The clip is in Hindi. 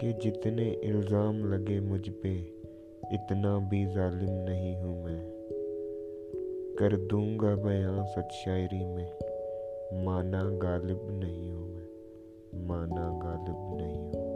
कि जितने इल्ज़ाम लगे मुझ पे, इतना भी जालिम नहीं हूँ मैं। कर दूँगा बयां सच शायरी में। माना गालिब नहीं हूँ मैं। माना गालिब नहीं हूँ।